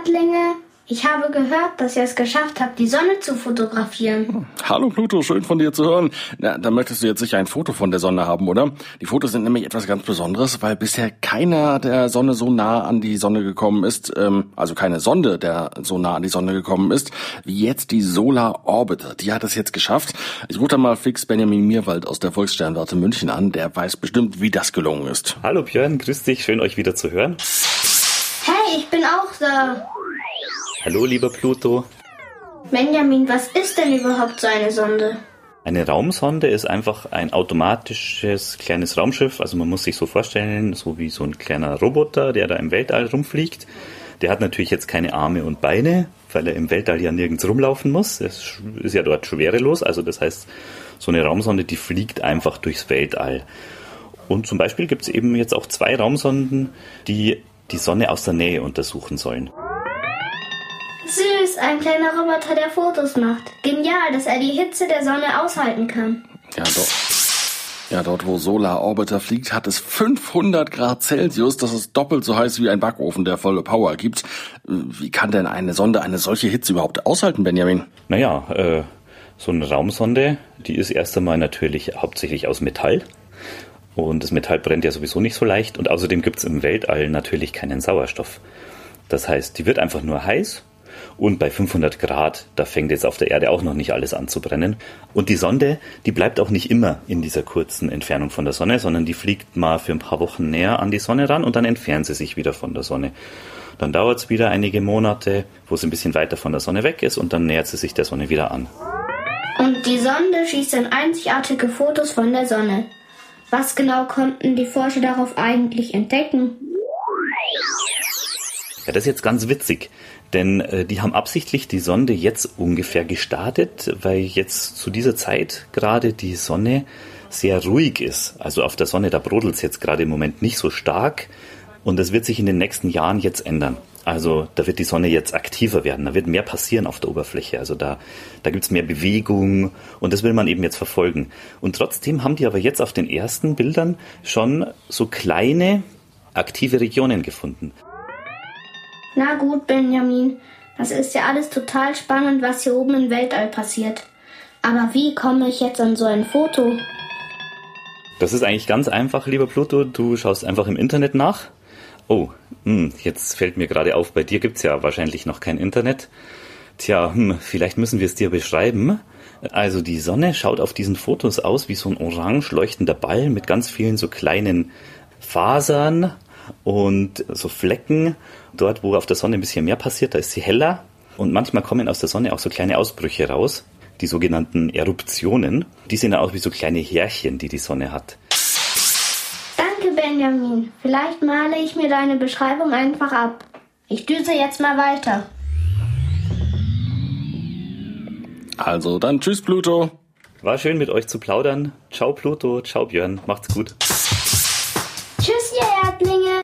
Erdlinge. Ich habe gehört, dass ihr es geschafft habt, die Sonne zu fotografieren. Hallo Pluto, schön von dir zu hören. Na, dann möchtest du jetzt sicher ein Foto von der Sonne haben, oder? Die Fotos sind nämlich etwas ganz Besonderes, weil bisher keiner der Sonne so nah an die Sonne gekommen ist, ähm, also keine Sonde, der so nah an die Sonne gekommen ist, wie jetzt die Solar Orbiter. Die hat es jetzt geschafft. Ich rufe da mal fix Benjamin Mierwald aus der Volkssternwarte München an. Der weiß bestimmt, wie das gelungen ist. Hallo Björn, grüß dich, schön euch wieder zu hören. Hey, ich bin auch da. Hallo, lieber Pluto. Benjamin, was ist denn überhaupt so eine Sonde? Eine Raumsonde ist einfach ein automatisches kleines Raumschiff. Also man muss sich so vorstellen, so wie so ein kleiner Roboter, der da im Weltall rumfliegt. Der hat natürlich jetzt keine Arme und Beine, weil er im Weltall ja nirgends rumlaufen muss. Es ist ja dort schwerelos. Also das heißt, so eine Raumsonde, die fliegt einfach durchs Weltall. Und zum Beispiel gibt es eben jetzt auch zwei Raumsonden, die die Sonne aus der Nähe untersuchen sollen. Süß, ein kleiner Roboter, der Fotos macht. Genial, dass er die Hitze der Sonne aushalten kann. Ja, doch. Ja, dort wo Solar Orbiter fliegt, hat es 500 Grad Celsius. Das ist doppelt so heiß wie ein Backofen, der volle Power gibt. Wie kann denn eine Sonde eine solche Hitze überhaupt aushalten, Benjamin? Naja, äh, so eine Raumsonde, die ist erst einmal natürlich hauptsächlich aus Metall. Und das Metall brennt ja sowieso nicht so leicht. Und außerdem gibt es im Weltall natürlich keinen Sauerstoff. Das heißt, die wird einfach nur heiß und bei 500 Grad, da fängt jetzt auf der Erde auch noch nicht alles an zu brennen. Und die Sonde, die bleibt auch nicht immer in dieser kurzen Entfernung von der Sonne, sondern die fliegt mal für ein paar Wochen näher an die Sonne ran und dann entfernt sie sich wieder von der Sonne. Dann dauert es wieder einige Monate, wo sie ein bisschen weiter von der Sonne weg ist und dann nähert sie sich der Sonne wieder an. Und die Sonde schießt dann einzigartige Fotos von der Sonne. Was genau konnten die Forscher darauf eigentlich entdecken? Ja, das ist jetzt ganz witzig. Denn äh, die haben absichtlich die Sonde jetzt ungefähr gestartet, weil jetzt zu dieser Zeit gerade die Sonne sehr ruhig ist. Also auf der Sonne, da brodelt es jetzt gerade im Moment nicht so stark. Und das wird sich in den nächsten Jahren jetzt ändern. Also da wird die Sonne jetzt aktiver werden, da wird mehr passieren auf der Oberfläche. Also da, da gibt es mehr Bewegung und das will man eben jetzt verfolgen. Und trotzdem haben die aber jetzt auf den ersten Bildern schon so kleine aktive Regionen gefunden. Na gut, Benjamin, das ist ja alles total spannend, was hier oben im Weltall passiert. Aber wie komme ich jetzt an so ein Foto? Das ist eigentlich ganz einfach, lieber Pluto. Du schaust einfach im Internet nach. Oh, hm, jetzt fällt mir gerade auf, bei dir gibt's ja wahrscheinlich noch kein Internet. Tja, hm, vielleicht müssen wir es dir beschreiben. Also die Sonne schaut auf diesen Fotos aus wie so ein orange leuchtender Ball mit ganz vielen so kleinen Fasern und so Flecken. Dort, wo auf der Sonne ein bisschen mehr passiert, da ist sie heller. Und manchmal kommen aus der Sonne auch so kleine Ausbrüche raus, die sogenannten Eruptionen. Die sehen aus wie so kleine Härchen, die die Sonne hat. Danke, Benjamin. Vielleicht male ich mir deine Beschreibung einfach ab. Ich düse jetzt mal weiter. Also dann tschüss, Pluto. War schön mit euch zu plaudern. Ciao, Pluto. Ciao, Björn. Macht's gut.